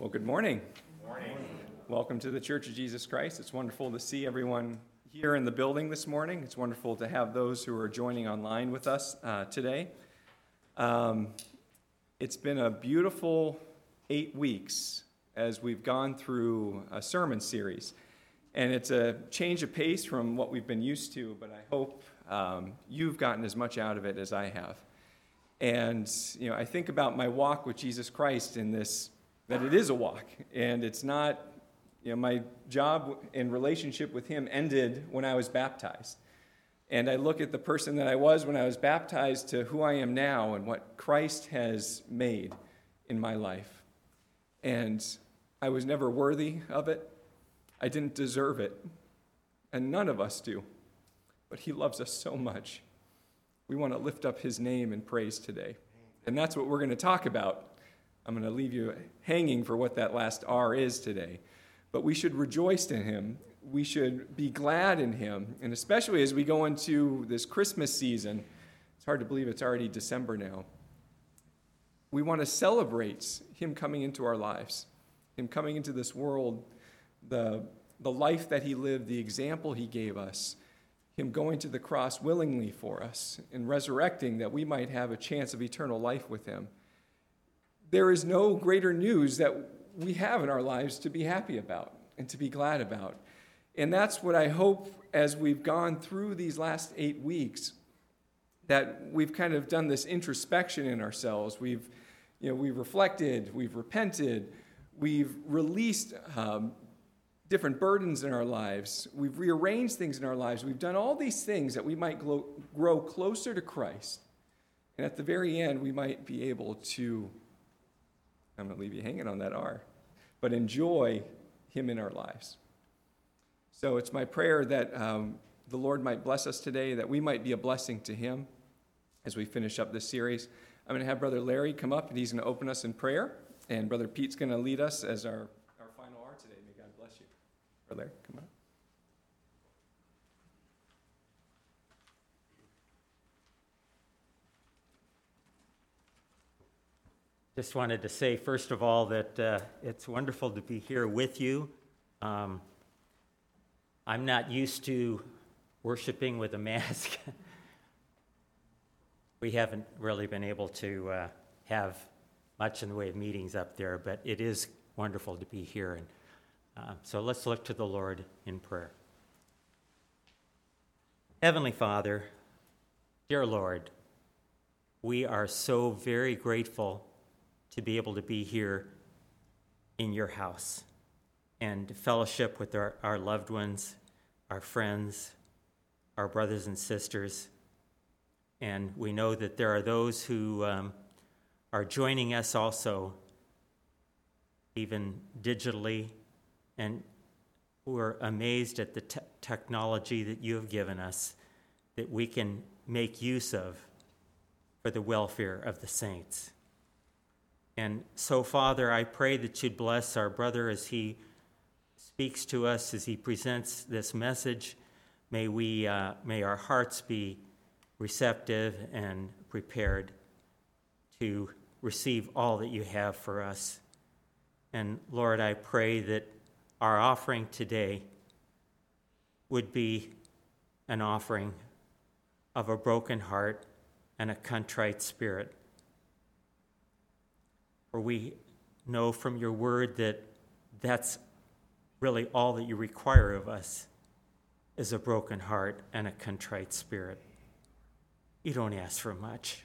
Well, good morning. Morning. Welcome to the Church of Jesus Christ. It's wonderful to see everyone here in the building this morning. It's wonderful to have those who are joining online with us uh, today. Um, it's been a beautiful eight weeks as we've gone through a sermon series. And it's a change of pace from what we've been used to, but I hope um, you've gotten as much out of it as I have. And, you know, I think about my walk with Jesus Christ in this that it is a walk. And it's not you know my job in relationship with him ended when i was baptized. And i look at the person that i was when i was baptized to who i am now and what christ has made in my life. And i was never worthy of it. I didn't deserve it. And none of us do. But he loves us so much. We want to lift up his name in praise today. And that's what we're going to talk about I'm going to leave you hanging for what that last R is today. But we should rejoice in him. We should be glad in him. And especially as we go into this Christmas season, it's hard to believe it's already December now. We want to celebrate him coming into our lives, him coming into this world, the, the life that he lived, the example he gave us, him going to the cross willingly for us, and resurrecting that we might have a chance of eternal life with him there is no greater news that we have in our lives to be happy about and to be glad about. And that's what I hope as we've gone through these last eight weeks, that we've kind of done this introspection in ourselves. We've, you know, we've reflected, we've repented, we've released um, different burdens in our lives, we've rearranged things in our lives, we've done all these things that we might grow, grow closer to Christ. And at the very end, we might be able to I'm going to leave you hanging on that R. But enjoy Him in our lives. So it's my prayer that um, the Lord might bless us today, that we might be a blessing to Him as we finish up this series. I'm going to have Brother Larry come up, and he's going to open us in prayer. And Brother Pete's going to lead us as our, our final R today. May God bless you. Brother Larry, come on. Just wanted to say, first of all, that uh, it's wonderful to be here with you. Um, I'm not used to worshiping with a mask. we haven't really been able to uh, have much in the way of meetings up there, but it is wonderful to be here. And uh, so let's look to the Lord in prayer. Heavenly Father, dear Lord, we are so very grateful to be able to be here in your house and fellowship with our, our loved ones, our friends, our brothers and sisters. And we know that there are those who um, are joining us also, even digitally, and who are amazed at the te- technology that you have given us that we can make use of for the welfare of the saints. And so, Father, I pray that you'd bless our brother as he speaks to us, as he presents this message. May, we, uh, may our hearts be receptive and prepared to receive all that you have for us. And Lord, I pray that our offering today would be an offering of a broken heart and a contrite spirit. We know from your word that that's really all that you require of us is a broken heart and a contrite spirit. You don't ask for much.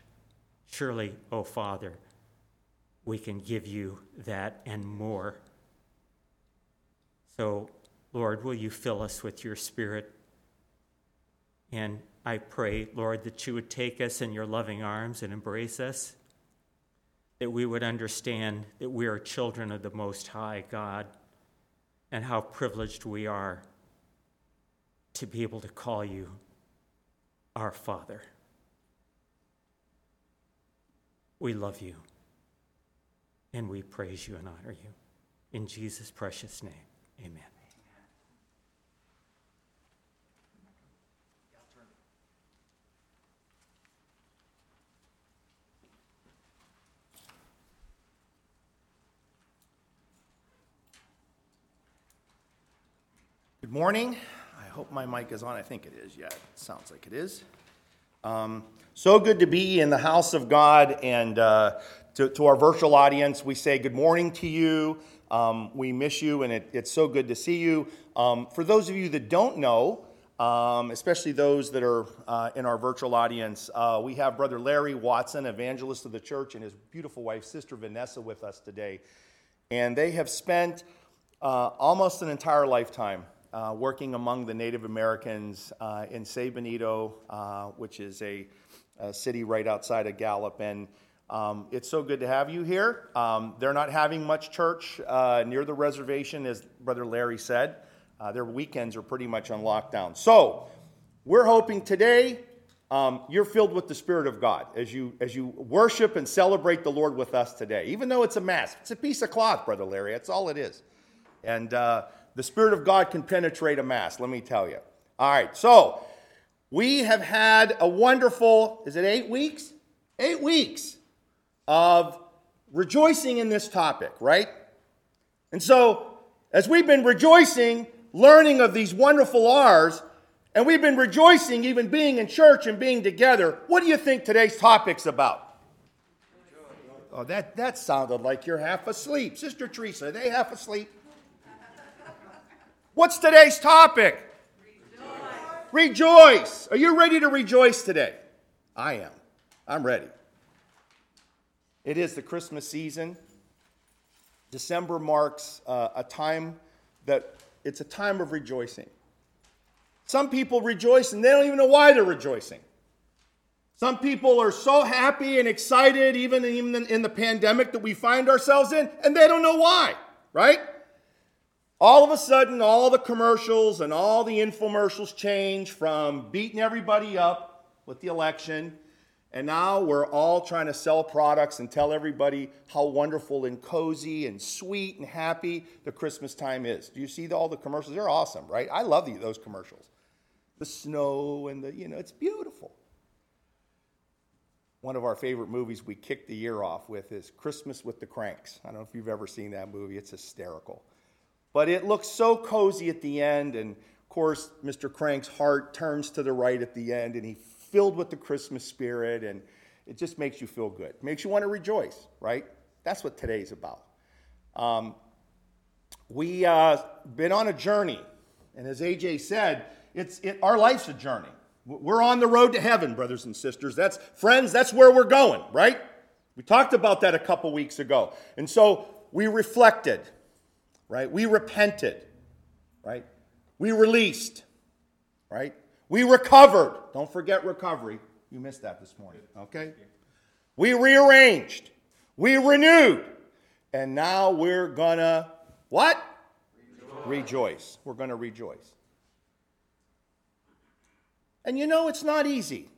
Surely, O oh Father, we can give you that and more. So, Lord, will you fill us with your spirit? And I pray, Lord, that you would take us in your loving arms and embrace us that we would understand that we are children of the Most High God and how privileged we are to be able to call you our Father. We love you and we praise you and honor you. In Jesus' precious name, amen. Morning. I hope my mic is on. I think it is. Yeah, it sounds like it is. Um, so good to be in the house of God. And uh, to, to, our virtual audience, we say good morning to you. Um, we miss you, and it, it's so good to see you. Um, for those of you that don't know, um, especially those that are uh, in our virtual audience, uh, we have Brother Larry Watson, evangelist of the church, and his beautiful wife, Sister Vanessa, with us today. And they have spent uh, almost an entire lifetime uh, working among the Native Americans uh, in San Benito, uh, which is a, a, city right outside of Gallup. And um, it's so good to have you here. Um, they're not having much church uh, near the reservation, as Brother Larry said. Uh, their weekends are pretty much on lockdown. So, we're hoping today um, you're filled with the Spirit of God as you, as you worship and celebrate the Lord with us today. Even though it's a mask, it's a piece of cloth, Brother Larry. That's all it is. And uh, the Spirit of God can penetrate a mass, let me tell you. All right, so we have had a wonderful, is it eight weeks? Eight weeks of rejoicing in this topic, right? And so, as we've been rejoicing, learning of these wonderful R's, and we've been rejoicing even being in church and being together, what do you think today's topic's about? Oh, that, that sounded like you're half asleep. Sister Teresa, are they half asleep? What's today's topic? Rejoice. rejoice. Are you ready to rejoice today? I am. I'm ready. It is the Christmas season. December marks uh, a time that it's a time of rejoicing. Some people rejoice and they don't even know why they're rejoicing. Some people are so happy and excited, even, even in the pandemic that we find ourselves in, and they don't know why, right? All of a sudden, all the commercials and all the infomercials change from beating everybody up with the election and now we're all trying to sell products and tell everybody how wonderful and cozy and sweet and happy the Christmas time is. Do you see all the commercials? They're awesome, right? I love those commercials. The snow and the, you know, it's beautiful. One of our favorite movies we kicked the year off with is Christmas with the Kranks. I don't know if you've ever seen that movie, it's hysterical. But it looks so cozy at the end, and of course, Mr. Krank's heart turns to the right at the end, and he filled with the Christmas spirit, and it just makes you feel good. Makes you want to rejoice, right? That's what today's about. Um, we uh, been on a journey, and as AJ said, it's it, our life's a journey. We're on the road to heaven, brothers and sisters. That's friends. That's where we're going, right? We talked about that a couple weeks ago, and so we reflected, right? We repented, right? We released, right? We recovered. Don't forget recovery. You missed that this morning, okay? We rearranged. We renewed. And now we're gonna what? Rejoice. rejoice. We're gonna rejoice. And you know, it's not easy.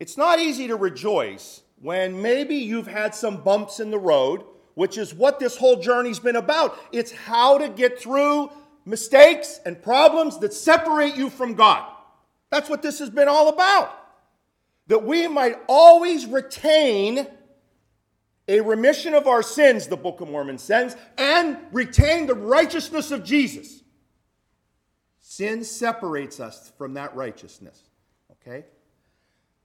It's not easy to rejoice when maybe you've had some bumps in the road, which is what this whole journey's been about. It's how to get through mistakes and problems that separate you from God. That's what this has been all about. That we might always retain a remission of our sins, the Book of Mormon says, and retain the righteousness of Jesus. Sin separates us from that righteousness. Okay?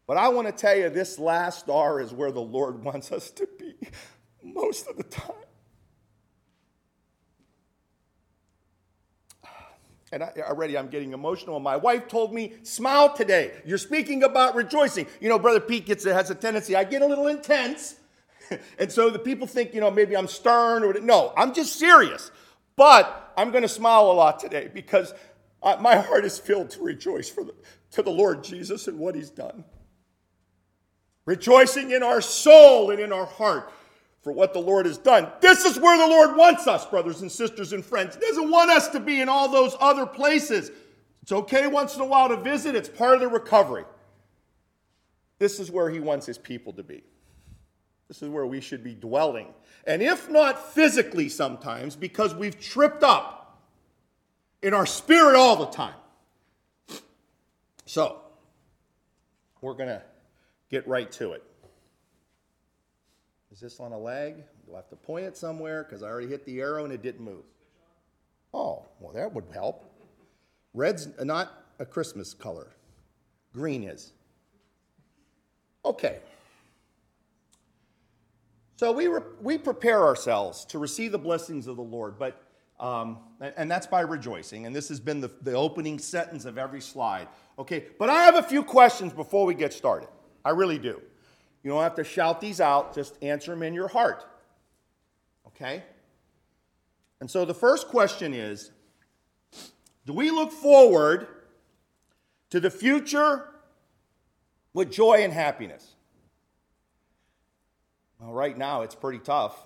But I want to tell you, this last R is where the Lord wants us to be most of the time. And I, already I'm getting emotional. My wife told me, smile today. You're speaking about rejoicing. You know, Brother Pete gets, has a tendency, I get a little intense. and so the people think, you know, maybe I'm stern or no, I'm just serious. But I'm going to smile a lot today because uh, my heart is filled to rejoice for the, to the Lord Jesus and what he's done. Rejoicing in our soul and in our heart for what the Lord has done. This is where the Lord wants us, brothers and sisters and friends. He doesn't want us to be in all those other places. It's okay once in a while to visit, it's part of the recovery. This is where He wants His people to be. This is where we should be dwelling. And if not physically sometimes, because we've tripped up in our spirit all the time. So, we're going to get right to it. Is this on a lag? Do I have to point it somewhere? Because I already hit the arrow and it didn't move. Oh, well, that would help. Red's not a Christmas color, green is. Okay. So we, re- we prepare ourselves to receive the blessings of the Lord, but um, and, that's by rejoicing. And this has been the, the opening sentence of every slide. Okay, but I have a few questions before we get started. I really do. You don't have to shout these out, just answer them in your heart. Okay? And so the first question is Do we look forward to the future with joy and happiness? Well, right now it's pretty tough.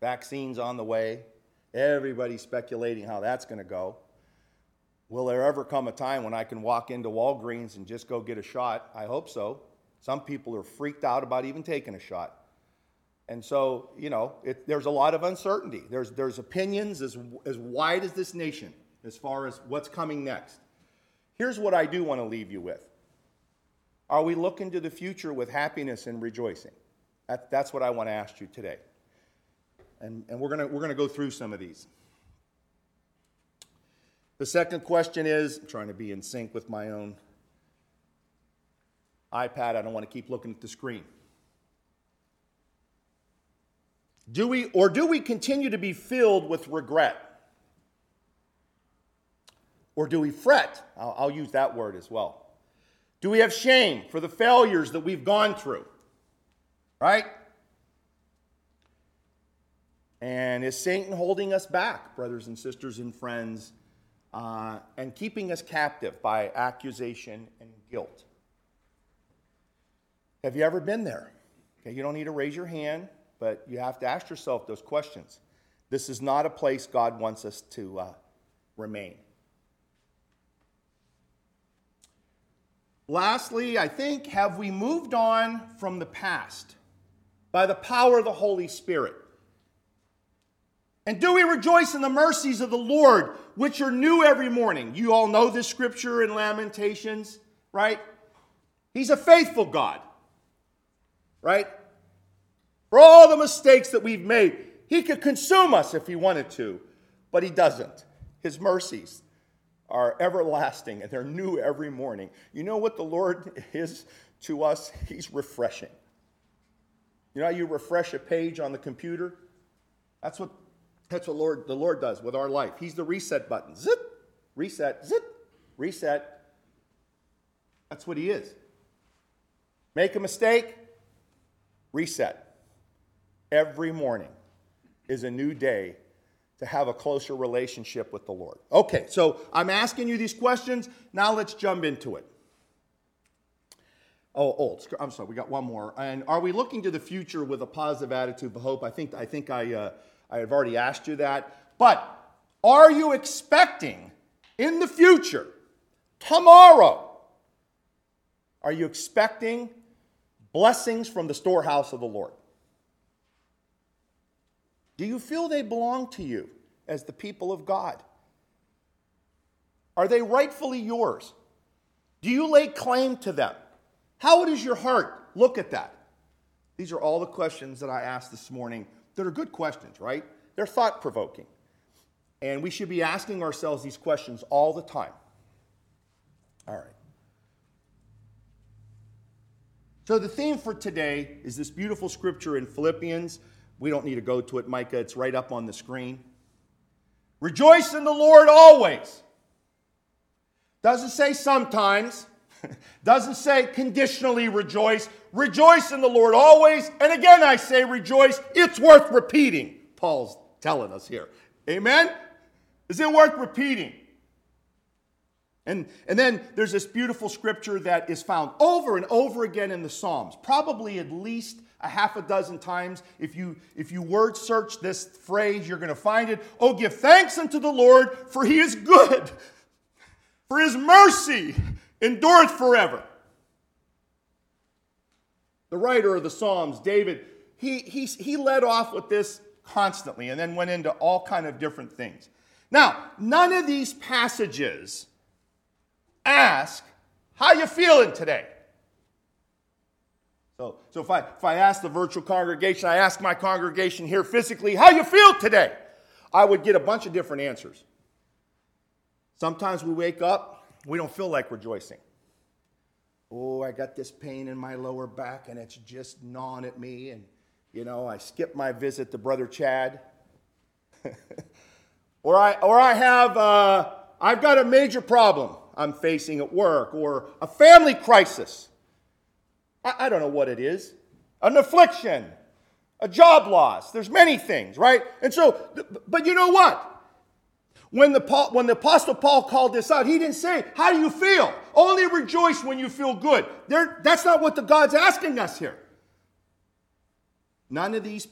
Vaccines on the way. Everybody's speculating how that's going to go. Will there ever come a time when I can walk into Walgreens and just go get a shot? I hope so. Some people are freaked out about even taking a shot. And so, you know, it, there's a lot of uncertainty. There's, there's opinions as, as wide as this nation as far as what's coming next. Here's what I do want to leave you with Are we looking to the future with happiness and rejoicing? That, that's what I want to ask you today. And, and we're going we're going to go through some of these. The second question is I'm trying to be in sync with my own iPad. I don't want to keep looking at the screen. Do we, or do we continue to be filled with regret? Or do we fret? I'll, I'll use that word as well. Do we have shame for the failures that we've gone through? Right? And is Satan holding us back, brothers and sisters and friends, uh, and keeping us captive by accusation and guilt? Have you ever been there? Okay, you don't need to raise your hand, but you have to ask yourself those questions. This is not a place God wants us to uh, remain. Lastly, I think, have we moved on from the past by the power of the Holy Spirit? And do we rejoice in the mercies of the Lord, which are new every morning? You all know this scripture in Lamentations, right? He's a faithful God, right? For all the mistakes that we've made, He could consume us if He wanted to, but He doesn't. His mercies are everlasting and they're new every morning. You know what the Lord is to us? He's refreshing. You know how you refresh a page on the computer? That's what that's what Lord, the Lord does with our life. He's the reset button. Zip, reset, zip, reset. That's what He is. Make a mistake, reset. Every morning is a new day to have a closer relationship with the Lord. Okay, so I'm asking you these questions. Now let's jump into it. Oh, oh, I'm sorry, we got one more. And are we looking to the future with a positive attitude of hope? I think I think I uh, I have already asked you that. But are you expecting in the future, tomorrow, are you expecting blessings from the storehouse of the Lord? Do you feel they belong to you as the people of God? Are they rightfully yours? Do you lay claim to them? How does your heart look at that? These are all the questions that I asked this morning that are good questions, right? They're thought provoking. And we should be asking ourselves these questions all the time. All right. So, the theme for today is this beautiful scripture in Philippians. We don't need to go to it, Micah, it's right up on the screen. Rejoice in the Lord always. Doesn't say sometimes, doesn't say conditionally rejoice. Rejoice in the Lord always. And again, I say rejoice. It's worth repeating, Paul's telling us here. Amen? Is it worth repeating? And, and then there's this beautiful scripture that is found over and over again in the Psalms, probably at least a half a dozen times. If you, if you word search this phrase, you're going to find it. Oh, give thanks unto the Lord, for he is good, for his mercy endureth forever. The writer of the Psalms, David, he, he, he led off with this constantly and then went into all kind of different things. Now, none of these passages ask, how you feeling today? So, so if, I, if I ask the virtual congregation, I ask my congregation here physically, how you feel today? I would get a bunch of different answers. Sometimes we wake up, we don't feel like rejoicing. Oh, I got this pain in my lower back and it's just gnawing at me. And, you know, I skip my visit to Brother Chad. or, I, or I have, uh, I've got a major problem I'm facing at work or a family crisis. I, I don't know what it is. An affliction, a job loss. There's many things, right? And so, but you know what? When the, Paul, when the Apostle Paul called this out, he didn't say, How do you feel? Only rejoice when you feel good. There, that's not what the God's asking us here. None of these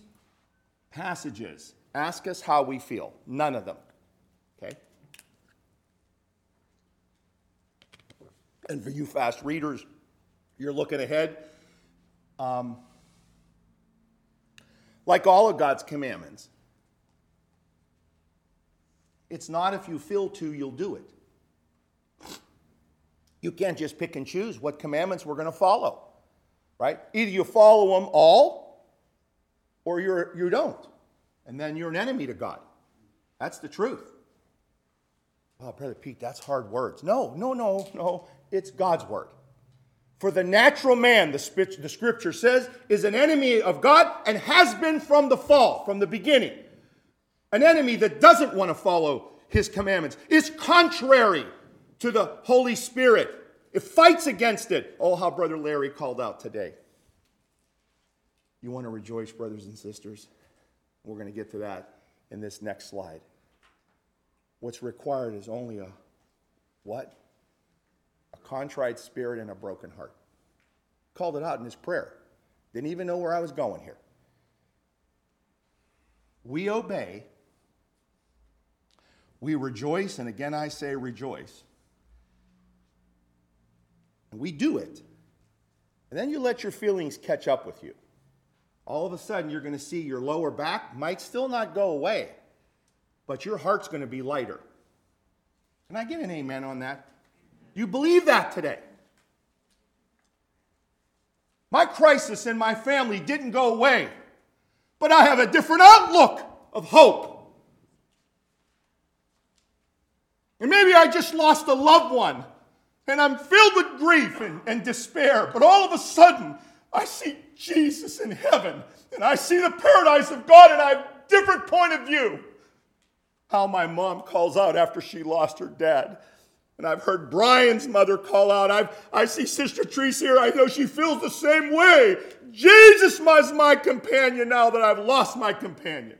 passages ask us how we feel. None of them. Okay? And for you fast readers, you're looking ahead. Um, like all of God's commandments, it's not if you feel to, you'll do it. You can't just pick and choose what commandments we're going to follow, right? Either you follow them all or you're, you don't. And then you're an enemy to God. That's the truth. Oh, Brother Pete, that's hard words. No, no, no, no. It's God's word. For the natural man, the, the scripture says, is an enemy of God and has been from the fall, from the beginning. An enemy that doesn't want to follow his commandments, is contrary to the Holy Spirit. It fights against it. Oh, how Brother Larry called out today. You want to rejoice, brothers and sisters? We're going to get to that in this next slide. What's required is only a what? A contrite spirit and a broken heart. Called it out in his prayer. Didn't even know where I was going here. We obey we rejoice, and again I say rejoice. And we do it. And then you let your feelings catch up with you. All of a sudden, you're going to see your lower back might still not go away, but your heart's going to be lighter. Can I get an amen on that? You believe that today? My crisis in my family didn't go away, but I have a different outlook of hope. And maybe I just lost a loved one and I'm filled with grief and, and despair. But all of a sudden, I see Jesus in heaven and I see the paradise of God and I have a different point of view. How my mom calls out after she lost her dad. And I've heard Brian's mother call out. I've, I see Sister Treese here. I know she feels the same way. Jesus is my companion now that I've lost my companion.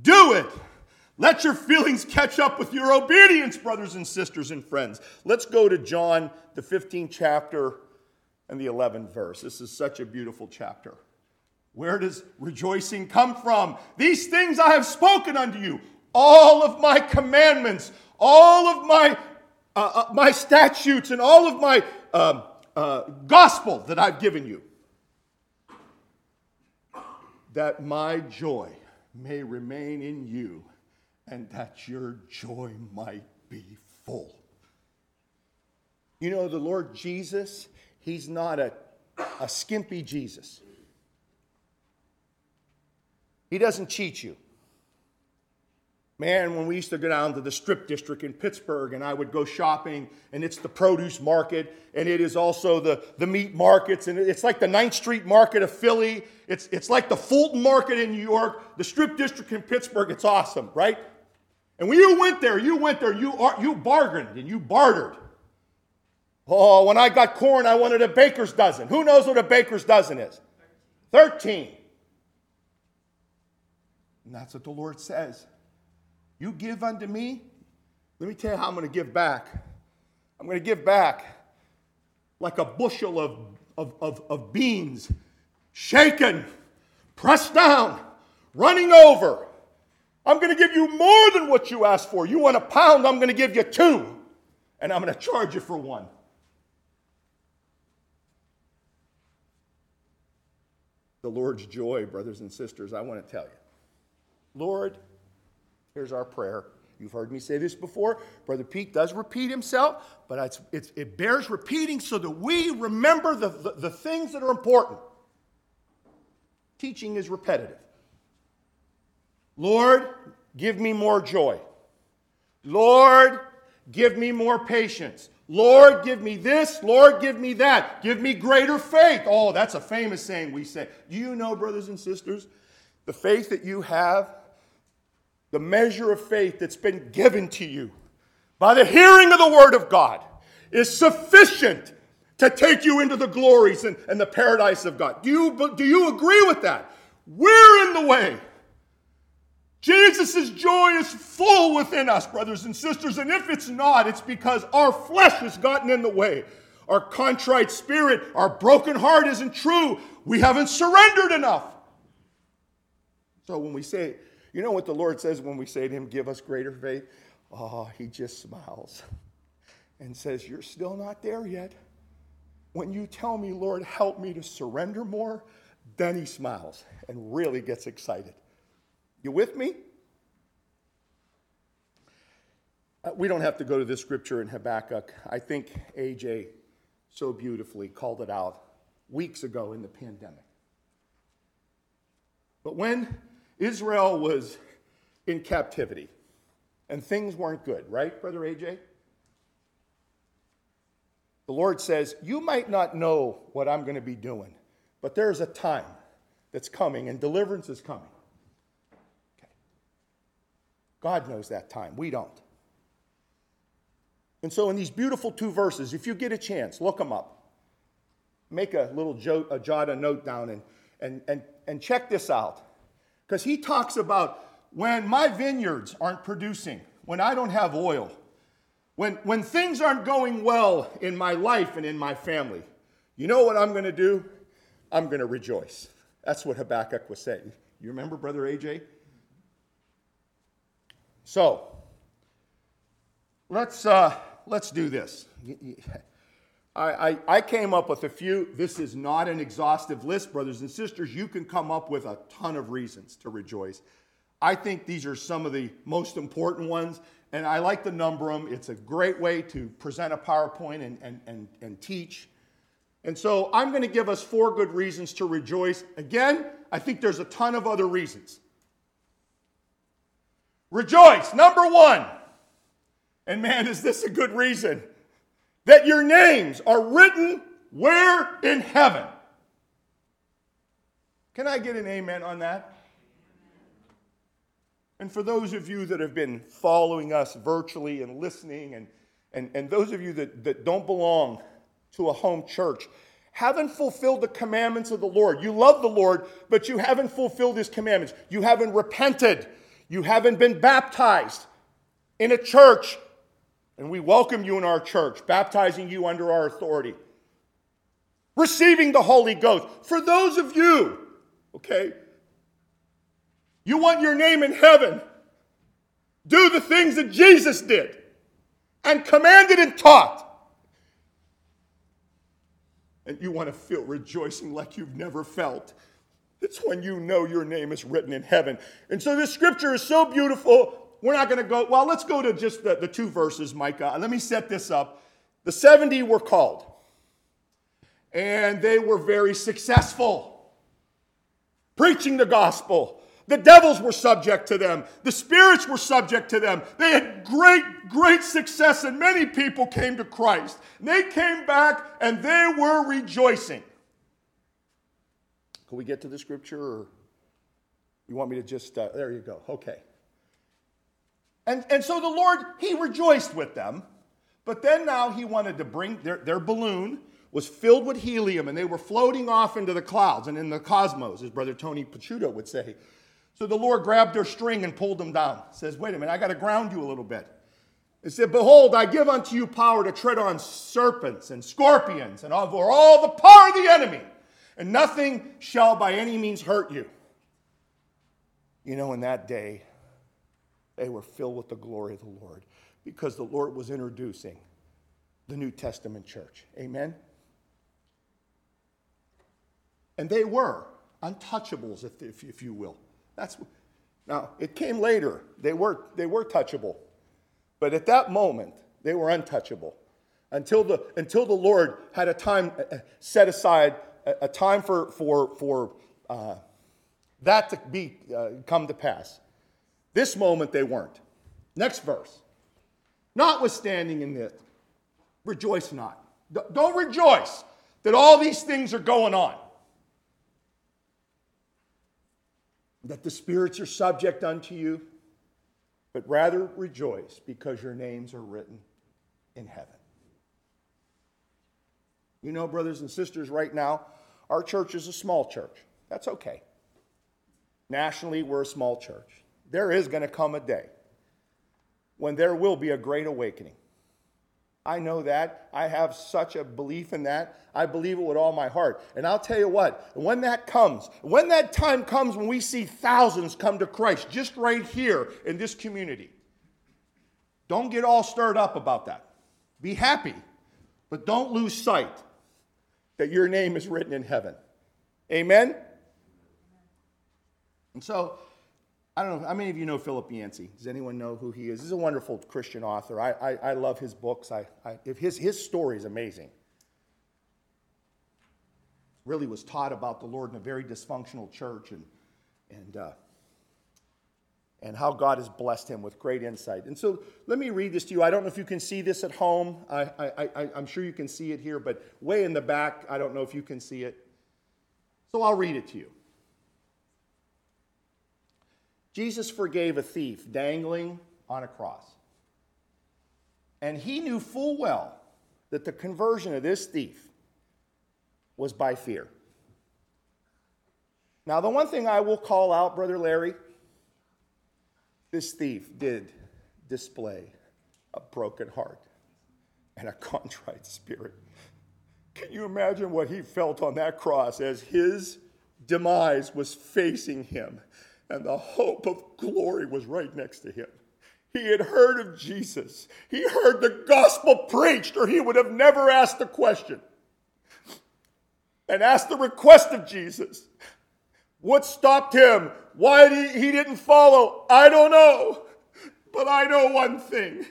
Do it. Let your feelings catch up with your obedience, brothers and sisters and friends. Let's go to John, the 15th chapter and the 11th verse. This is such a beautiful chapter. Where does rejoicing come from? These things I have spoken unto you, all of my commandments, all of my, uh, uh, my statutes, and all of my uh, uh gospel that I've given you, that my joy may remain in you and that your joy might be full. You know, the Lord Jesus, He's not a, a skimpy Jesus. He doesn't cheat you. Man, when we used to go down to the strip district in Pittsburgh and I would go shopping, and it's the produce market, and it is also the, the meat markets, and it's like the 9th Street market of Philly. It's, it's like the Fulton market in New York, the strip district in Pittsburgh. It's awesome, right? And when you went there, you went there, you, you bargained and you bartered. Oh, when I got corn, I wanted a baker's dozen. Who knows what a baker's dozen is? 13. And that's what the Lord says. You give unto me, let me tell you how I'm going to give back. I'm going to give back like a bushel of, of, of, of beans, shaken, pressed down, running over I'm going to give you more than what you asked for. You want a pound, I'm going to give you two, and I'm going to charge you for one. The Lord's joy, brothers and sisters, I want to tell you. Lord, here's our prayer. You've heard me say this before. Brother Pete does repeat himself, but it's, it's, it bears repeating so that we remember the, the, the things that are important. Teaching is repetitive. Lord, give me more joy. Lord, give me more patience. Lord, give me this. Lord, give me that. Give me greater faith. Oh, that's a famous saying we say. Do you know, brothers and sisters, the faith that you have, the measure of faith that's been given to you by the hearing of the Word of God is sufficient to take you into the glories and, and the paradise of God. Do you, do you agree with that? We're in the way. Jesus' joy is full within us, brothers and sisters, and if it's not, it's because our flesh has gotten in the way. Our contrite spirit, our broken heart isn't true. We haven't surrendered enough. So when we say, you know what the Lord says when we say to Him, Give us greater faith? Oh, He just smiles and says, You're still not there yet. When you tell me, Lord, help me to surrender more, then He smiles and really gets excited. You with me? Uh, we don't have to go to this scripture in Habakkuk. I think AJ so beautifully called it out weeks ago in the pandemic. But when Israel was in captivity and things weren't good, right, Brother AJ? The Lord says, You might not know what I'm going to be doing, but there's a time that's coming and deliverance is coming. God knows that time. We don't. And so, in these beautiful two verses, if you get a chance, look them up. Make a little jot, a jot a note down and, and, and, and check this out. Because he talks about when my vineyards aren't producing, when I don't have oil, when, when things aren't going well in my life and in my family, you know what I'm going to do? I'm going to rejoice. That's what Habakkuk was saying. You remember, Brother AJ? So, let's, uh, let's do this. I, I, I, came up with a few. This is not an exhaustive list, brothers and sisters. You can come up with a ton of reasons to rejoice. I think these are some of the most important ones, and I like to number them. It's a great way to present a PowerPoint and, and, and, and teach. And so I'm going to give us four good reasons to rejoice. Again, I think there's a ton of other reasons. Rejoice, number one. And man, is this a good reason? That your names are written where? In heaven. Can I get an amen on that? And for those of you that have been following us virtually and listening, and, and, and those of you that, that don't belong to a home church, haven't fulfilled the commandments of the Lord. You love the Lord, but you haven't fulfilled his commandments. You haven't repented. You haven't been baptized in a church, and we welcome you in our church, baptizing you under our authority. Receiving the Holy Ghost. For those of you, okay, you want your name in heaven, do the things that Jesus did and commanded and taught. And you want to feel rejoicing like you've never felt it's when you know your name is written in heaven. And so this scripture is so beautiful. We're not going to go, well, let's go to just the, the two verses, Micah. Let me set this up. The 70 were called, and they were very successful preaching the gospel. The devils were subject to them. The spirits were subject to them. They had great, great success, and many people came to Christ. They came back and they were rejoicing. Can we get to the scripture or you want me to just, uh, there you go. Okay. And, and so the Lord, he rejoiced with them, but then now he wanted to bring their, their balloon was filled with helium and they were floating off into the clouds and in the cosmos, as Brother Tony Pachuto would say. So the Lord grabbed their string and pulled them down. Says, wait a minute, I got to ground you a little bit. He said, Behold, I give unto you power to tread on serpents and scorpions and over all the power of the enemy and nothing shall by any means hurt you. You know, in that day, they were filled with the glory of the Lord because the Lord was introducing the New Testament church. Amen? And they were untouchables, if, if, if you will. That's, now, it came later. They were, they were touchable. But at that moment, they were untouchable until the, until the Lord had a time uh, uh, set aside a, time for, for, for uh, that to be, uh, come to pass. This moment they weren't. Next verse. Notwithstanding in this, rejoice not. Don't rejoice that all these things are going on. That the spirits are subject unto you, but rather rejoice because your names are written in heaven. You know, brothers and sisters, right now, our church is a small church. That's okay. Nationally, we're a small church. There is going to come a day when there will be a great awakening. I know that. I have such a belief in that. I believe it with all my heart. And I'll tell you what, when that comes, when that time comes when we see thousands come to Christ just right here in this community, don't get all stirred up about that. Be happy, but don't lose sight that your name is written in heaven. Amen? And so, I don't know, how many of you know Philip Yancey? Does anyone know who he is? He's a wonderful Christian author. I, I, I love his books. I, I, his, his story is amazing. Really was taught about the Lord in a very dysfunctional church and, and, uh, and how God has blessed him with great insight. And so let me read this to you. I don't know if you can see this at home. I, I, I, I'm sure you can see it here, but way in the back, I don't know if you can see it. So I'll read it to you. Jesus forgave a thief dangling on a cross. And he knew full well that the conversion of this thief was by fear. Now, the one thing I will call out, Brother Larry, this thief did display a broken heart and a contrite spirit. Can you imagine what he felt on that cross as his demise was facing him and the hope of glory was right next to him? He had heard of Jesus. He heard the gospel preached, or he would have never asked the question and asked the request of Jesus. What stopped him? Why he, didn't follow? I don't know. But I know one thing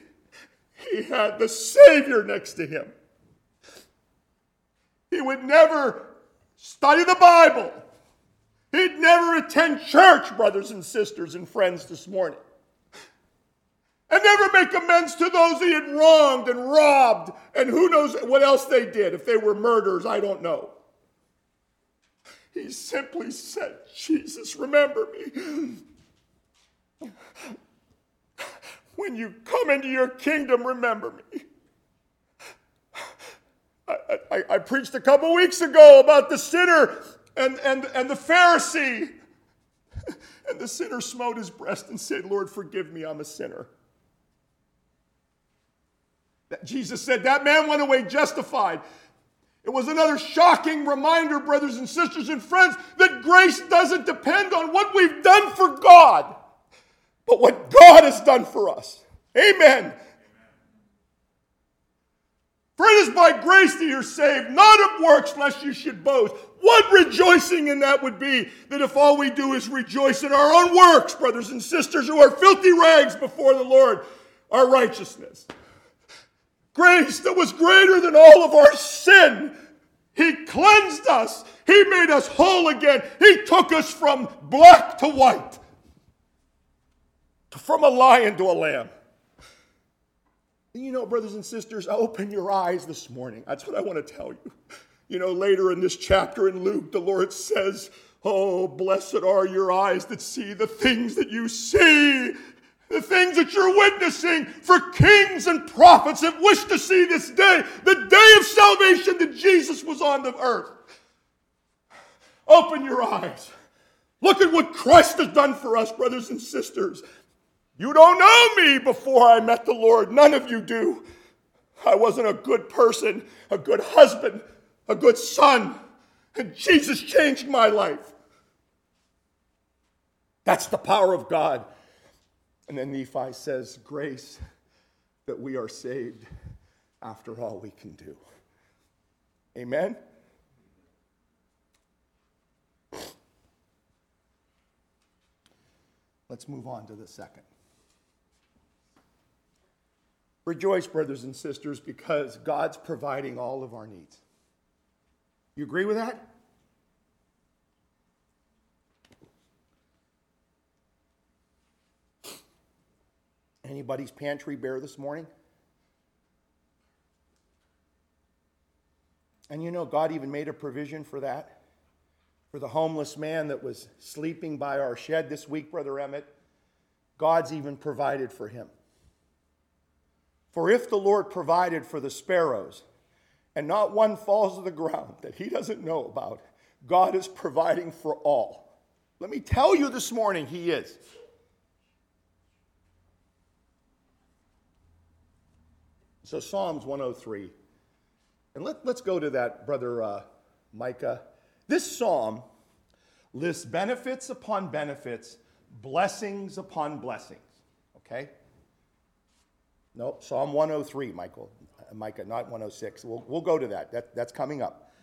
he had the Savior next to him. He would never study the Bible. He'd never attend church, brothers and sisters and friends, this morning. And never make amends to those he had wronged and robbed, and who knows what else they did. If they were murderers, I don't know. He simply said, Jesus, remember me. When you come into your kingdom, remember me. I, I, I preached a couple weeks ago about the sinner and, and, and the Pharisee. And the sinner smote his breast and said, Lord, forgive me, I'm a sinner. That Jesus said, That man went away justified. It was another shocking reminder, brothers and sisters and friends, that grace doesn't depend on what we've done for God, but what God has done for us. Amen. For it is by grace that you're saved, not of works, lest you should boast. What rejoicing in that would be that if all we do is rejoice in our own works, brothers and sisters who are filthy rags before the Lord, our righteousness grace that was greater than all of our sin. He cleansed us. He made us whole again. He took us from black to white, from a lion to a lamb. And you know, brothers and sisters, open your eyes this morning. That's what I want to tell you. You know, later in this chapter in Luke, the Lord says, Oh, blessed are your eyes that see the things that you see the things that you're witnessing for kings and prophets have wished to see this day, the day of salvation that Jesus was on the earth. Open your eyes. Look at what Christ has done for us, brothers and sisters. You don't know me before I met the Lord. None of you do. I wasn't a good person, a good husband, a good son, and Jesus changed my life. That's the power of God. And then Nephi says, Grace that we are saved after all we can do. Amen? Let's move on to the second. Rejoice, brothers and sisters, because God's providing all of our needs. You agree with that? Anybody's pantry bare this morning? And you know, God even made a provision for that. For the homeless man that was sleeping by our shed this week, Brother Emmett, God's even provided for him. For if the Lord provided for the sparrows, and not one falls to the ground that he doesn't know about, God is providing for all. Let me tell you this morning, he is. So, Psalms 103. And let, us go to that, Brother uh, Micah. This psalm lists benefits upon benefits, blessings upon blessings. Okay? No, Psalm 103, Michael, Micah, not 106. We'll, we'll go to that. that that's coming up.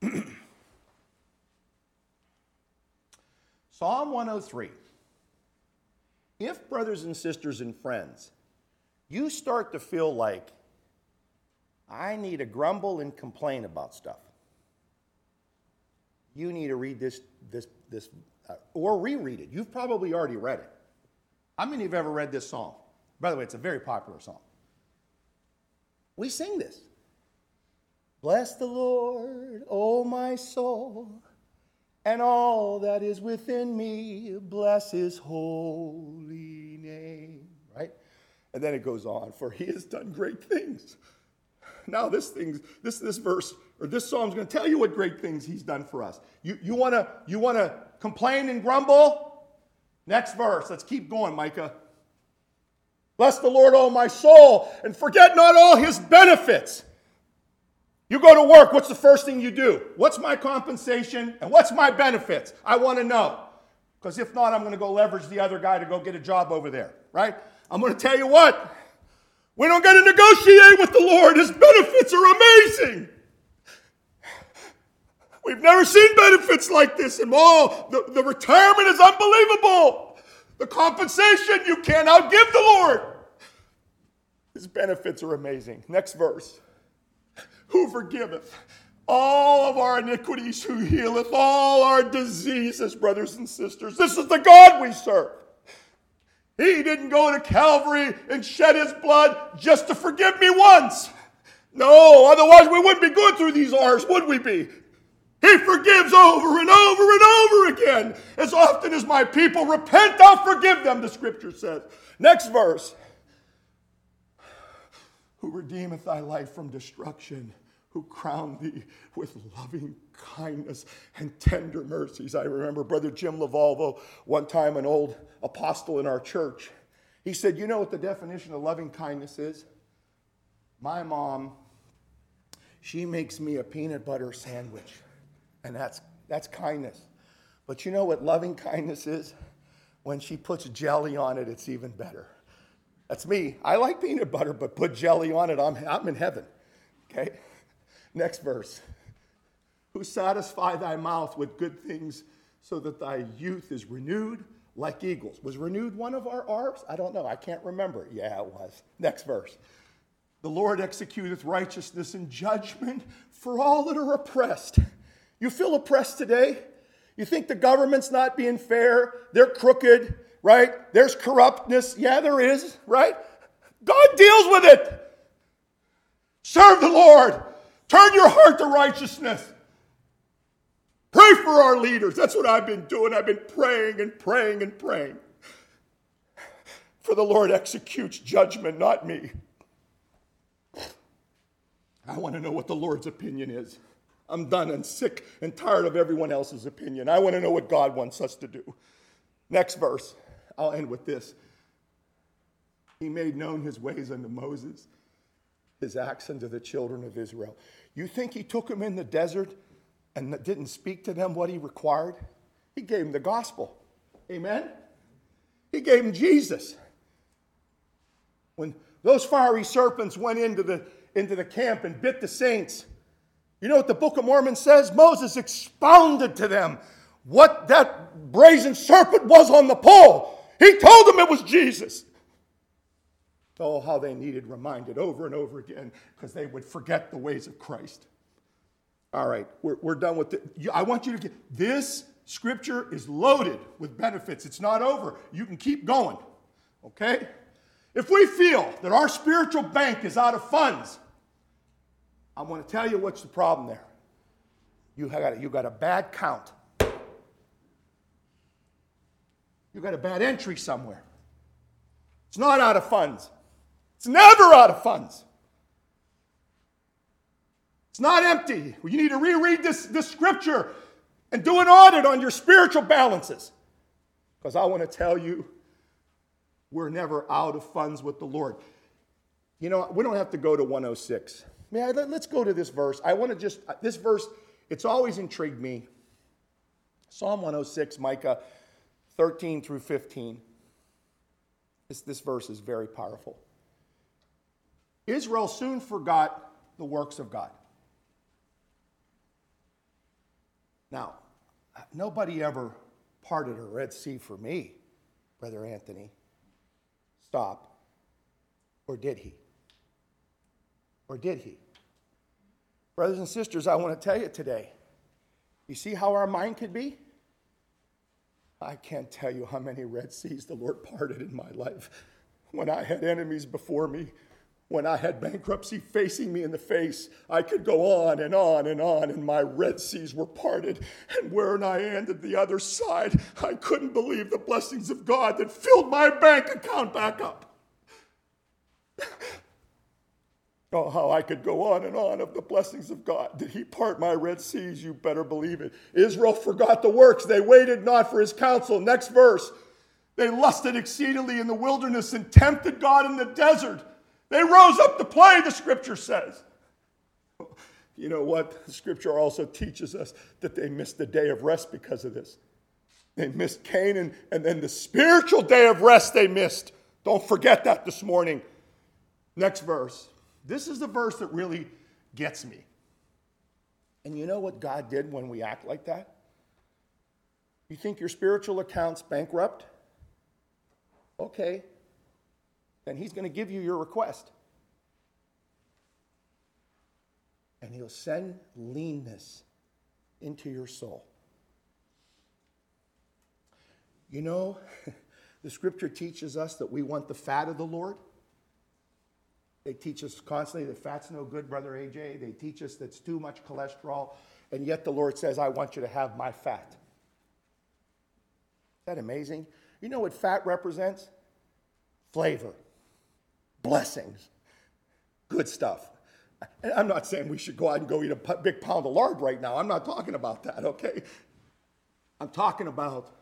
Psalm 103. If, brothers and sisters and friends, you start to feel like I need to grumble and complain about stuff, you need to read this, this, this uh, or reread it. You've probably already read it. How many of you have ever read this song? By the way, it's a very popular song. We sing this. Bless the Lord, O my soul, and all that is within me, bless his holy name. Right? And then it goes on, for he has done great things. Now, this thing, this, this verse or this psalm is going to tell you what great things he's done for us. You, you want to you wanna complain and grumble? Next verse. Let's keep going, Micah. Bless the Lord, O my soul, and forget not all his benefits. You go to work, what's the first thing you do? What's my compensation and what's my benefits? I want to know. Because if not, I'm going to go leverage the other guy to go get a job over there, right? I'm going to tell you what, we don't got to negotiate with the Lord. His benefits are amazing. We've never seen benefits like this. And all. the, the retirement is unbelievable. The compensation you can't outgive the Lord. His benefits are amazing. Next verse. Who forgiveth all of our iniquities, who healeth all our diseases, brothers and sisters. This is the God we serve. He didn't go to Calvary and shed his blood just to forgive me once. No, otherwise we wouldn't be going through these R's, would we be? He forgives over and over and over again. As often as my people repent, I'll forgive them, the scripture says. Next verse. Who redeemeth thy life from destruction who crowned thee with loving kindness and tender mercies. I remember Brother Jim Lavalvo, one time an old apostle in our church, he said, You know what the definition of loving kindness is? My mom, she makes me a peanut butter sandwich, and that's, that's kindness. But you know what loving kindness is? When she puts jelly on it, it's even better. That's me. I like peanut butter, but put jelly on it, I'm, I'm in heaven. Okay? Next verse. Who satisfy thy mouth with good things so that thy youth is renewed like eagles. Was renewed one of our R's? I don't know. I can't remember. Yeah, it was. Next verse. The Lord executeth righteousness and judgment for all that are oppressed. You feel oppressed today? You think the government's not being fair? They're crooked, right? There's corruptness. Yeah, there is, right? God deals with it. Serve the Lord. Turn your heart to righteousness. Pray for our leaders. That's what I've been doing. I've been praying and praying and praying. For the Lord executes judgment, not me. I want to know what the Lord's opinion is. I'm done and sick and tired of everyone else's opinion. I want to know what God wants us to do. Next verse. I'll end with this. He made known his ways unto Moses, his acts unto the children of Israel. You think he took them in the desert and didn't speak to them what he required? He gave them the gospel. Amen? He gave them Jesus. When those fiery serpents went into the, into the camp and bit the saints, you know what the Book of Mormon says? Moses expounded to them what that brazen serpent was on the pole. He told them it was Jesus. Oh, how they needed reminded over and over again because they would forget the ways of Christ. All right, we're, we're done with it. I want you to get this scripture is loaded with benefits. It's not over. You can keep going, okay? If we feel that our spiritual bank is out of funds, I'm going to tell you what's the problem there. You got, you got a bad count. You got a bad entry somewhere. It's not out of funds. It's never out of funds. It's not empty. You need to reread this, this scripture and do an audit on your spiritual balances. Because I want to tell you, we're never out of funds with the Lord. You know, we don't have to go to 106. Man, let's go to this verse. I want to just, this verse, it's always intrigued me. Psalm 106, Micah 13 through 15. This, this verse is very powerful. Israel soon forgot the works of God. Now, nobody ever parted a Red Sea for me, Brother Anthony. Stop. Or did he? Or did he? Brothers and sisters, I want to tell you today you see how our mind could be? I can't tell you how many Red Seas the Lord parted in my life. When I had enemies before me, when I had bankruptcy facing me in the face, I could go on and on and on, and my Red Seas were parted. And when I ended the other side, I couldn't believe the blessings of God that filled my bank account back up. Oh, how I could go on and on of the blessings of God. Did he part my Red Seas? You better believe it. Israel forgot the works. They waited not for his counsel. Next verse. They lusted exceedingly in the wilderness and tempted God in the desert. They rose up to play, the scripture says. You know what? The scripture also teaches us that they missed the day of rest because of this. They missed Canaan, and then the spiritual day of rest they missed. Don't forget that this morning. Next verse. This is the verse that really gets me. And you know what God did when we act like that? You think your spiritual account's bankrupt? Okay. Then He's going to give you your request. And He'll send leanness into your soul. You know, the scripture teaches us that we want the fat of the Lord. They teach us constantly that fat's no good, Brother AJ. They teach us that's too much cholesterol. And yet the Lord says, I want you to have my fat. Is that amazing? You know what fat represents? Flavor, blessings, good stuff. And I'm not saying we should go out and go eat a big pound of lard right now. I'm not talking about that, okay? I'm talking about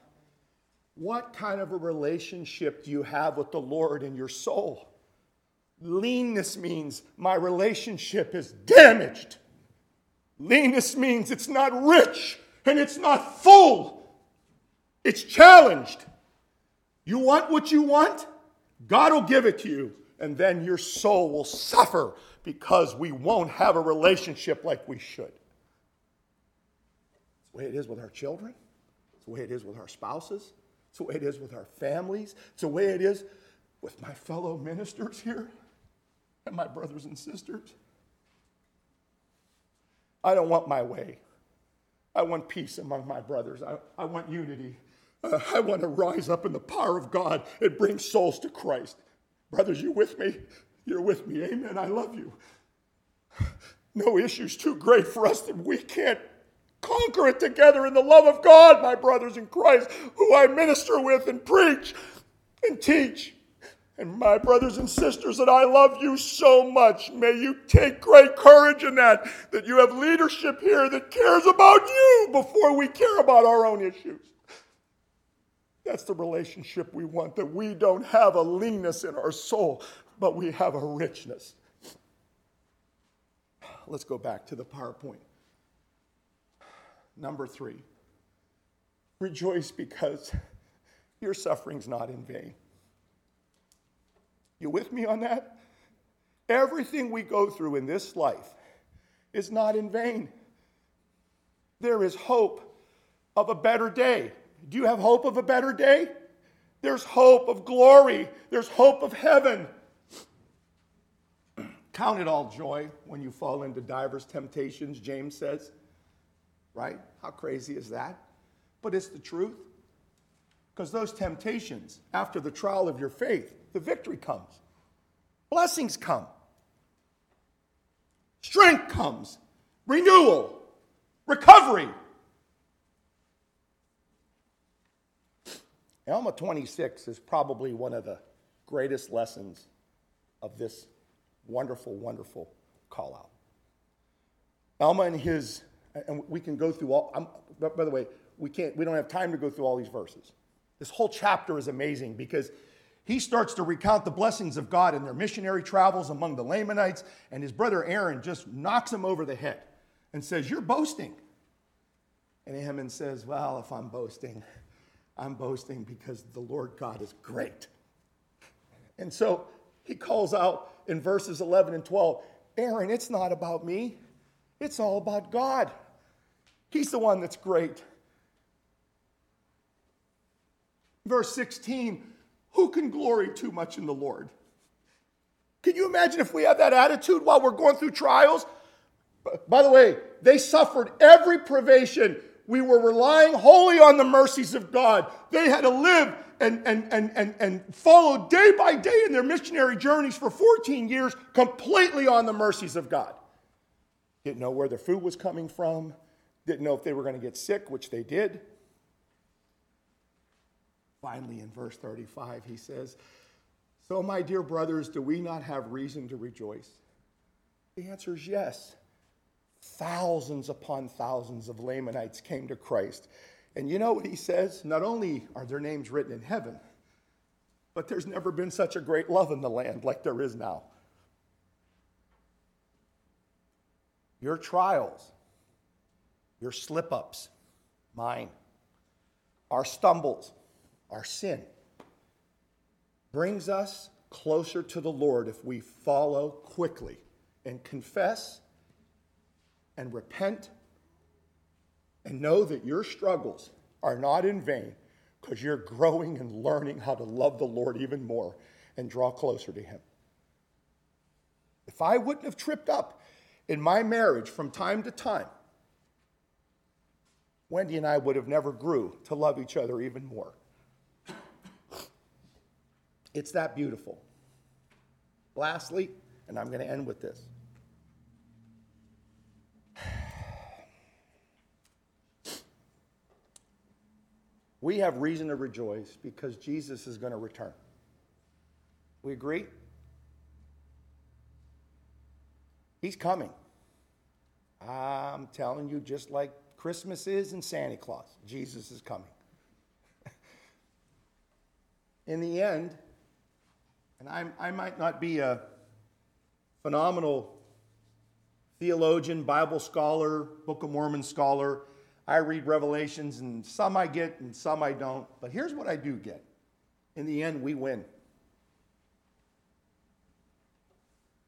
what kind of a relationship do you have with the Lord in your soul? Leanness means my relationship is damaged. Leanness means it's not rich and it's not full. It's challenged. You want what you want? God will give it to you. And then your soul will suffer because we won't have a relationship like we should. It's the way it is with our children. It's the way it is with our spouses. It's the way it is with our families. It's the way it is with my fellow ministers here and my brothers and sisters. I don't want my way. I want peace among my brothers. I, I want unity. Uh, I want to rise up in the power of God and bring souls to Christ. Brothers, you with me? You're with me. Amen. I love you. No issue's too great for us that we can't conquer it together in the love of God, my brothers in Christ, who I minister with and preach and teach. And my brothers and sisters, that I love you so much. May you take great courage in that, that you have leadership here that cares about you before we care about our own issues. That's the relationship we want, that we don't have a leanness in our soul, but we have a richness. Let's go back to the PowerPoint. Number three, rejoice because your suffering's not in vain. You with me on that? Everything we go through in this life is not in vain. There is hope of a better day. Do you have hope of a better day? There's hope of glory. There's hope of heaven. Count it all joy when you fall into divers temptations, James says. Right? How crazy is that? But it's the truth. Because those temptations, after the trial of your faith, the victory comes, blessings come, strength comes, renewal, recovery. Alma 26 is probably one of the greatest lessons of this wonderful, wonderful call out. Alma and his, and we can go through all, I'm, by the way, we can't, we don't have time to go through all these verses. This whole chapter is amazing because he starts to recount the blessings of God in their missionary travels among the Lamanites, and his brother Aaron just knocks him over the head and says, You're boasting. And Ammon says, Well, if I'm boasting, I'm boasting because the Lord God is great. And so he calls out in verses 11 and 12 Aaron, it's not about me, it's all about God. He's the one that's great. Verse 16 Who can glory too much in the Lord? Can you imagine if we have that attitude while we're going through trials? By the way, they suffered every privation. We were relying wholly on the mercies of God. They had to live and, and, and, and, and follow day by day in their missionary journeys for 14 years completely on the mercies of God. Didn't know where their food was coming from, didn't know if they were going to get sick, which they did. Finally, in verse 35, he says, So, my dear brothers, do we not have reason to rejoice? The answer is yes. Thousands upon thousands of Lamanites came to Christ. And you know what he says? Not only are their names written in heaven, but there's never been such a great love in the land like there is now. Your trials, your slip ups, mine, our stumbles, our sin, brings us closer to the Lord if we follow quickly and confess and repent and know that your struggles are not in vain because you're growing and learning how to love the Lord even more and draw closer to Him. If I wouldn't have tripped up in my marriage from time to time, Wendy and I would have never grew to love each other even more. It's that beautiful. Lastly, and I'm going to end with this. We have reason to rejoice because Jesus is going to return. We agree? He's coming. I'm telling you, just like Christmas is and Santa Claus, Jesus is coming. In the end, and I, I might not be a phenomenal theologian, Bible scholar, Book of Mormon scholar. I read Revelations, and some I get and some I don't. But here's what I do get in the end, we win.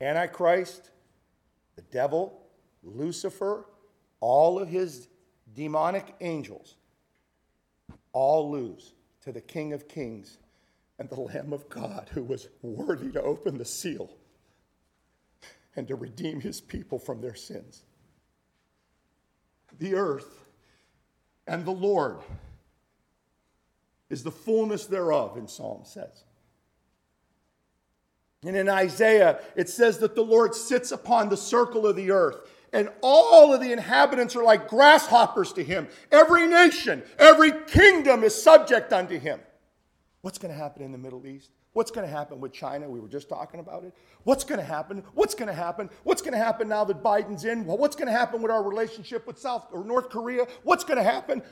Antichrist, the devil, Lucifer, all of his demonic angels all lose to the King of Kings and the Lamb of God who was worthy to open the seal and to redeem his people from their sins. The earth and the Lord is the fullness thereof, in Psalm says. And in Isaiah, it says that the Lord sits upon the circle of the earth, and all of the inhabitants are like grasshoppers to him. Every nation, every kingdom is subject unto him. What's going to happen in the Middle East? What's going to happen with China? We were just talking about it. What's going to happen? What's going to happen? What's going to happen now that Biden's in? Well, what's going to happen with our relationship with South or North Korea? What's going to happen?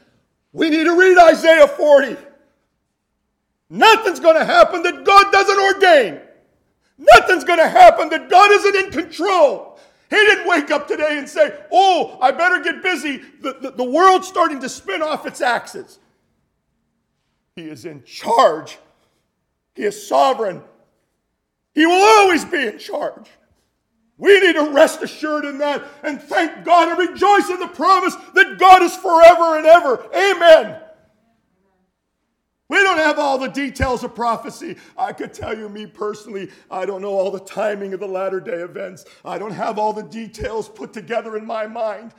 We need to read Isaiah 40. Nothing's going to happen that God doesn't ordain. Nothing's going to happen that God isn't in control. He didn't wake up today and say, Oh, I better get busy. The, the, the world's starting to spin off its axis. He is in charge. He is sovereign. He will always be in charge. We need to rest assured in that and thank God and rejoice in the promise that God is forever and ever. Amen. We don't have all the details of prophecy. I could tell you, me personally, I don't know all the timing of the latter day events. I don't have all the details put together in my mind.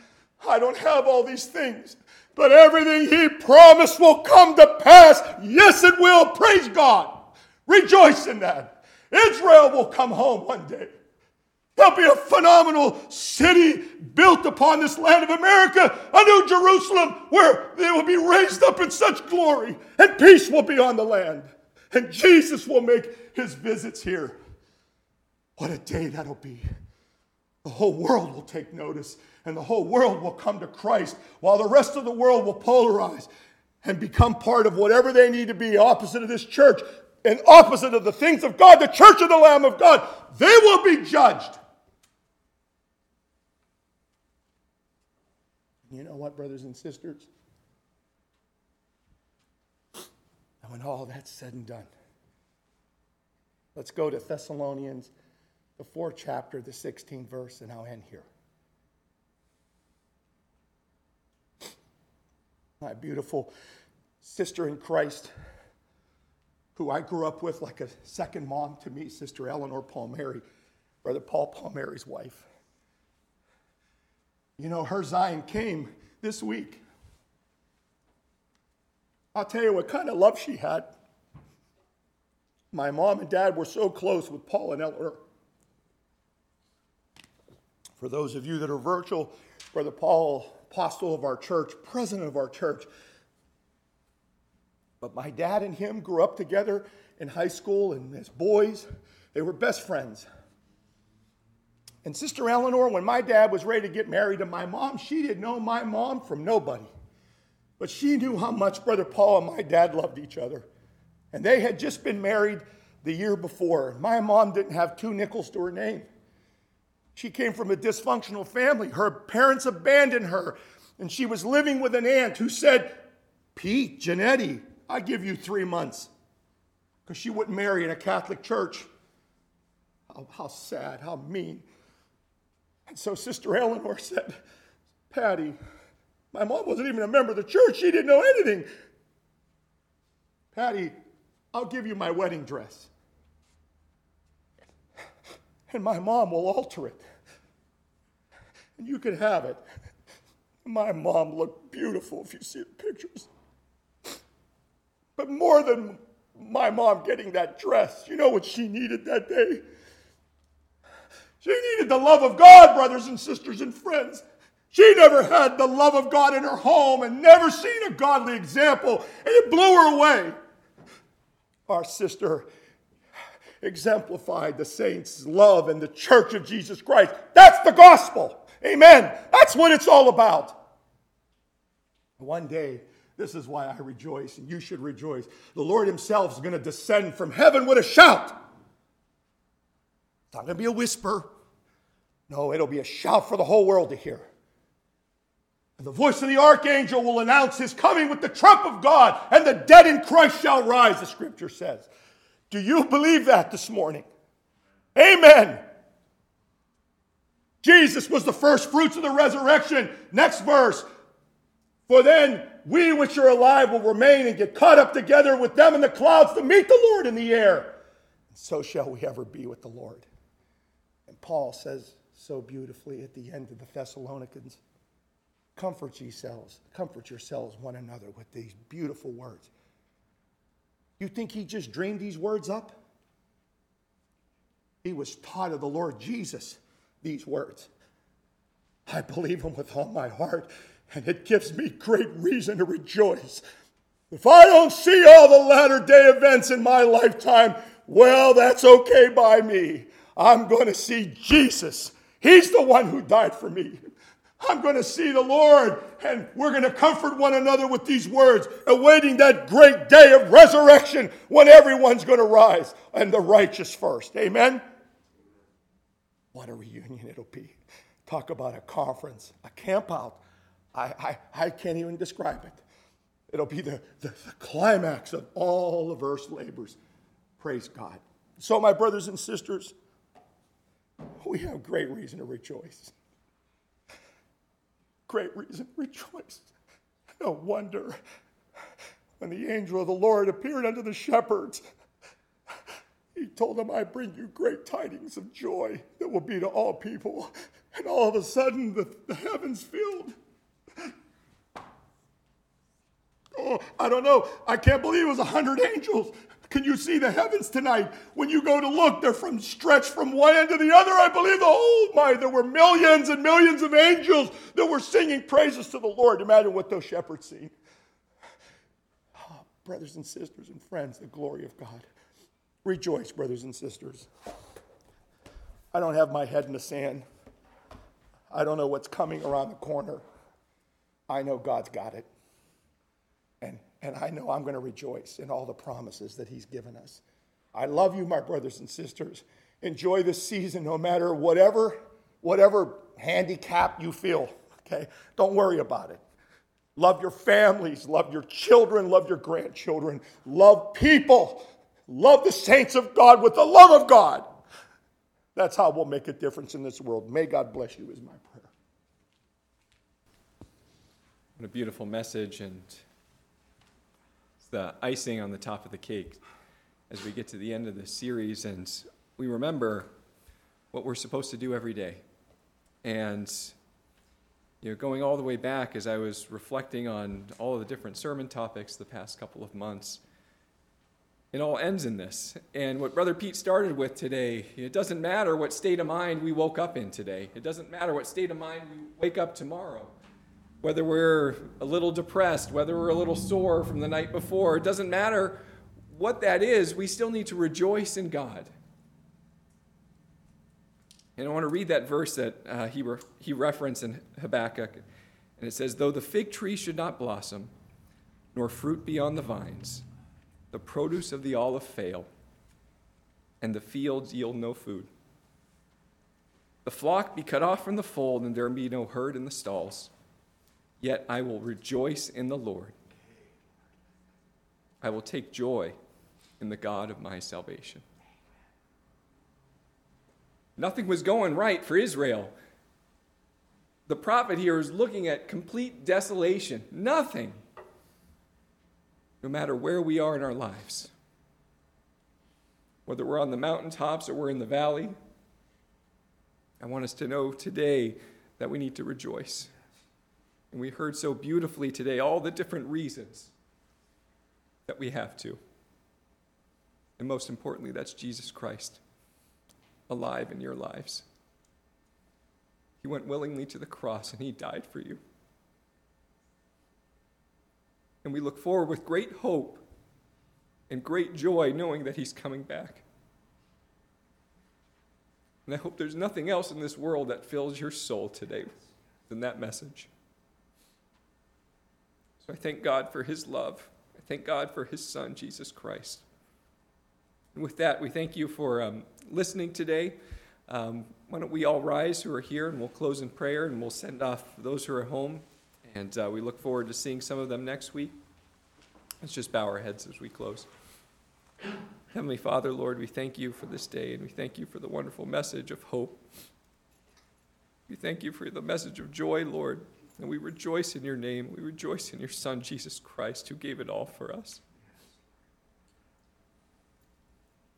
I don't have all these things, but everything he promised will come to pass. Yes, it will. Praise God. Rejoice in that. Israel will come home one day. There'll be a phenomenal city built upon this land of America, a new Jerusalem where they will be raised up in such glory, and peace will be on the land. And Jesus will make his visits here. What a day that'll be. The whole world will take notice, and the whole world will come to Christ, while the rest of the world will polarize and become part of whatever they need to be, opposite of this church and opposite of the things of God, the church of the Lamb of God. They will be judged. You know what, brothers and sisters? And when all that's said and done, let's go to Thessalonians, the fourth chapter, the 16th verse, and I'll end here. My beautiful sister in Christ, who I grew up with like a second mom to me, Sister Eleanor Palmieri, Brother Paul Palmieri's wife. You know, her Zion came this week. I'll tell you what kind of love she had. My mom and dad were so close with Paul and Eleanor. For those of you that are virtual, Brother Paul, apostle of our church, president of our church. But my dad and him grew up together in high school and as boys. They were best friends. And Sister Eleanor, when my dad was ready to get married to my mom, she didn't know my mom from nobody. But she knew how much Brother Paul and my dad loved each other. And they had just been married the year before. My mom didn't have two nickels to her name. She came from a dysfunctional family. Her parents abandoned her, and she was living with an aunt who said, Pete, Giannetti, I give you three months. Because she wouldn't marry in a Catholic church. How, how sad, how mean. And so Sister Eleanor said, Patty, my mom wasn't even a member of the church. She didn't know anything. Patty, I'll give you my wedding dress. And my mom will alter it. And you can have it. My mom looked beautiful if you see the pictures. But more than my mom getting that dress, you know what she needed that day? She needed the love of God, brothers and sisters and friends. She never had the love of God in her home and never seen a godly example, and it blew her away. Our sister exemplified the saints' love and the church of Jesus Christ. That's the gospel. Amen. That's what it's all about. One day, this is why I rejoice, and you should rejoice. The Lord Himself is going to descend from heaven with a shout. It's not going to be a whisper. No, it'll be a shout for the whole world to hear. And the voice of the archangel will announce his coming with the trump of God, and the dead in Christ shall rise, the scripture says. Do you believe that this morning? Amen. Jesus was the first fruits of the resurrection. Next verse. For then we which are alive will remain and get caught up together with them in the clouds to meet the Lord in the air. And so shall we ever be with the Lord. And Paul says so beautifully at the end of the Thessalonians comfort yourselves, comfort yourselves one another with these beautiful words. You think he just dreamed these words up? He was taught of the Lord Jesus these words. I believe them with all my heart, and it gives me great reason to rejoice. If I don't see all the latter day events in my lifetime, well, that's okay by me. I'm going to see Jesus. He's the one who died for me. I'm going to see the Lord, and we're going to comfort one another with these words, awaiting that great day of resurrection when everyone's going to rise, and the righteous first. Amen? What a reunion it'll be. Talk about a conference, a camp out. I, I, I can't even describe it. It'll be the, the, the climax of all of earth's labors. Praise God. So, my brothers and sisters, we have great reason to rejoice. Great reason to rejoice. No wonder when the angel of the Lord appeared unto the shepherds, he told them, I bring you great tidings of joy that will be to all people. And all of a sudden, the, the heavens filled. Oh, I don't know. I can't believe it was a 100 angels. Can you see the heavens tonight? When you go to look, they're from stretched from one end to the other. I believe the my there were millions and millions of angels that were singing praises to the Lord. Imagine what those shepherds see. Oh, ah, brothers and sisters and friends, the glory of God. Rejoice, brothers and sisters. I don't have my head in the sand. I don't know what's coming around the corner. I know God's got it. And, and I know I'm going to rejoice in all the promises that He's given us. I love you, my brothers and sisters. Enjoy this season no matter whatever, whatever handicap you feel. Okay? Don't worry about it. Love your families, love your children, love your grandchildren, love people, love the saints of God with the love of God. That's how we'll make a difference in this world. May God bless you, is my prayer. What a beautiful message, and it's the icing on the top of the cake as we get to the end of this series and we remember what we're supposed to do every day. And you know, going all the way back as I was reflecting on all of the different sermon topics the past couple of months, it all ends in this. And what Brother Pete started with today, it doesn't matter what state of mind we woke up in today. It doesn't matter what state of mind we wake up tomorrow. Whether we're a little depressed, whether we're a little sore from the night before, it doesn't matter what that is, we still need to rejoice in God. And I want to read that verse that uh, he, re- he referenced in Habakkuk. And it says, Though the fig tree should not blossom, nor fruit be on the vines, the produce of the olive fail, and the fields yield no food. The flock be cut off from the fold, and there be no herd in the stalls. Yet I will rejoice in the Lord. I will take joy in the God of my salvation. Nothing was going right for Israel. The prophet here is looking at complete desolation. Nothing no matter where we are in our lives. Whether we're on the mountaintops or we're in the valley, I want us to know today that we need to rejoice. And we heard so beautifully today all the different reasons that we have to. And most importantly, that's Jesus Christ alive in your lives. He went willingly to the cross and he died for you and we look forward with great hope and great joy knowing that He's coming back. And I hope there's nothing else in this world that fills your soul today than that message. So I thank God for His love. I thank God for His Son, Jesus Christ. And with that, we thank you for um, listening today. Um, why don't we all rise who are here and we'll close in prayer and we'll send off those who are home and uh, we look forward to seeing some of them next week. Let's just bow our heads as we close. Heavenly Father, Lord, we thank you for this day and we thank you for the wonderful message of hope. We thank you for the message of joy, Lord, and we rejoice in your name. We rejoice in your Son, Jesus Christ, who gave it all for us.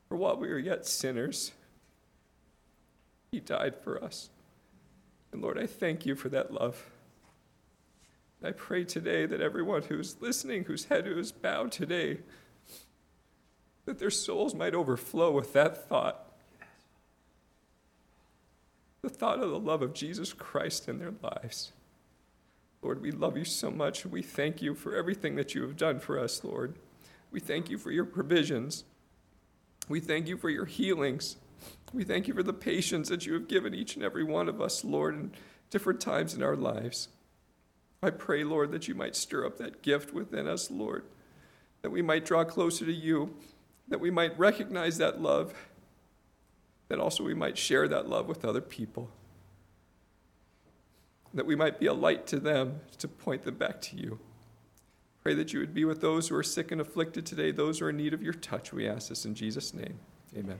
For while we were yet sinners, he died for us. And Lord, I thank you for that love. I pray today that everyone who's listening, whose head is bowed today, that their souls might overflow with that thought. The thought of the love of Jesus Christ in their lives. Lord, we love you so much. We thank you for everything that you have done for us, Lord. We thank you for your provisions. We thank you for your healings. We thank you for the patience that you have given each and every one of us, Lord, in different times in our lives. I pray, Lord, that you might stir up that gift within us, Lord, that we might draw closer to you, that we might recognize that love, that also we might share that love with other people, that we might be a light to them to point them back to you. Pray that you would be with those who are sick and afflicted today, those who are in need of your touch. We ask this in Jesus' name. Amen. Amen.